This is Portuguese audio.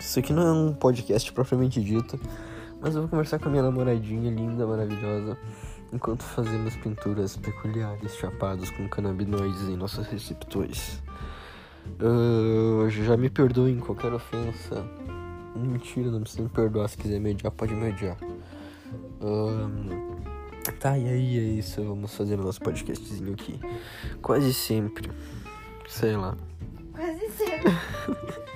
Isso aqui não é um podcast propriamente dito, mas eu vou conversar com a minha namoradinha linda, maravilhosa, enquanto fazemos pinturas peculiares chapados com canabinoides em nossos receptores. Uh, já me perdoem qualquer ofensa. Mentira, não precisa me perdoar. Se quiser mediar, pode mediar. Uh, tá, e aí é isso. Vamos fazer o nosso podcastzinho aqui. Quase sempre. Sei lá. Quase sempre.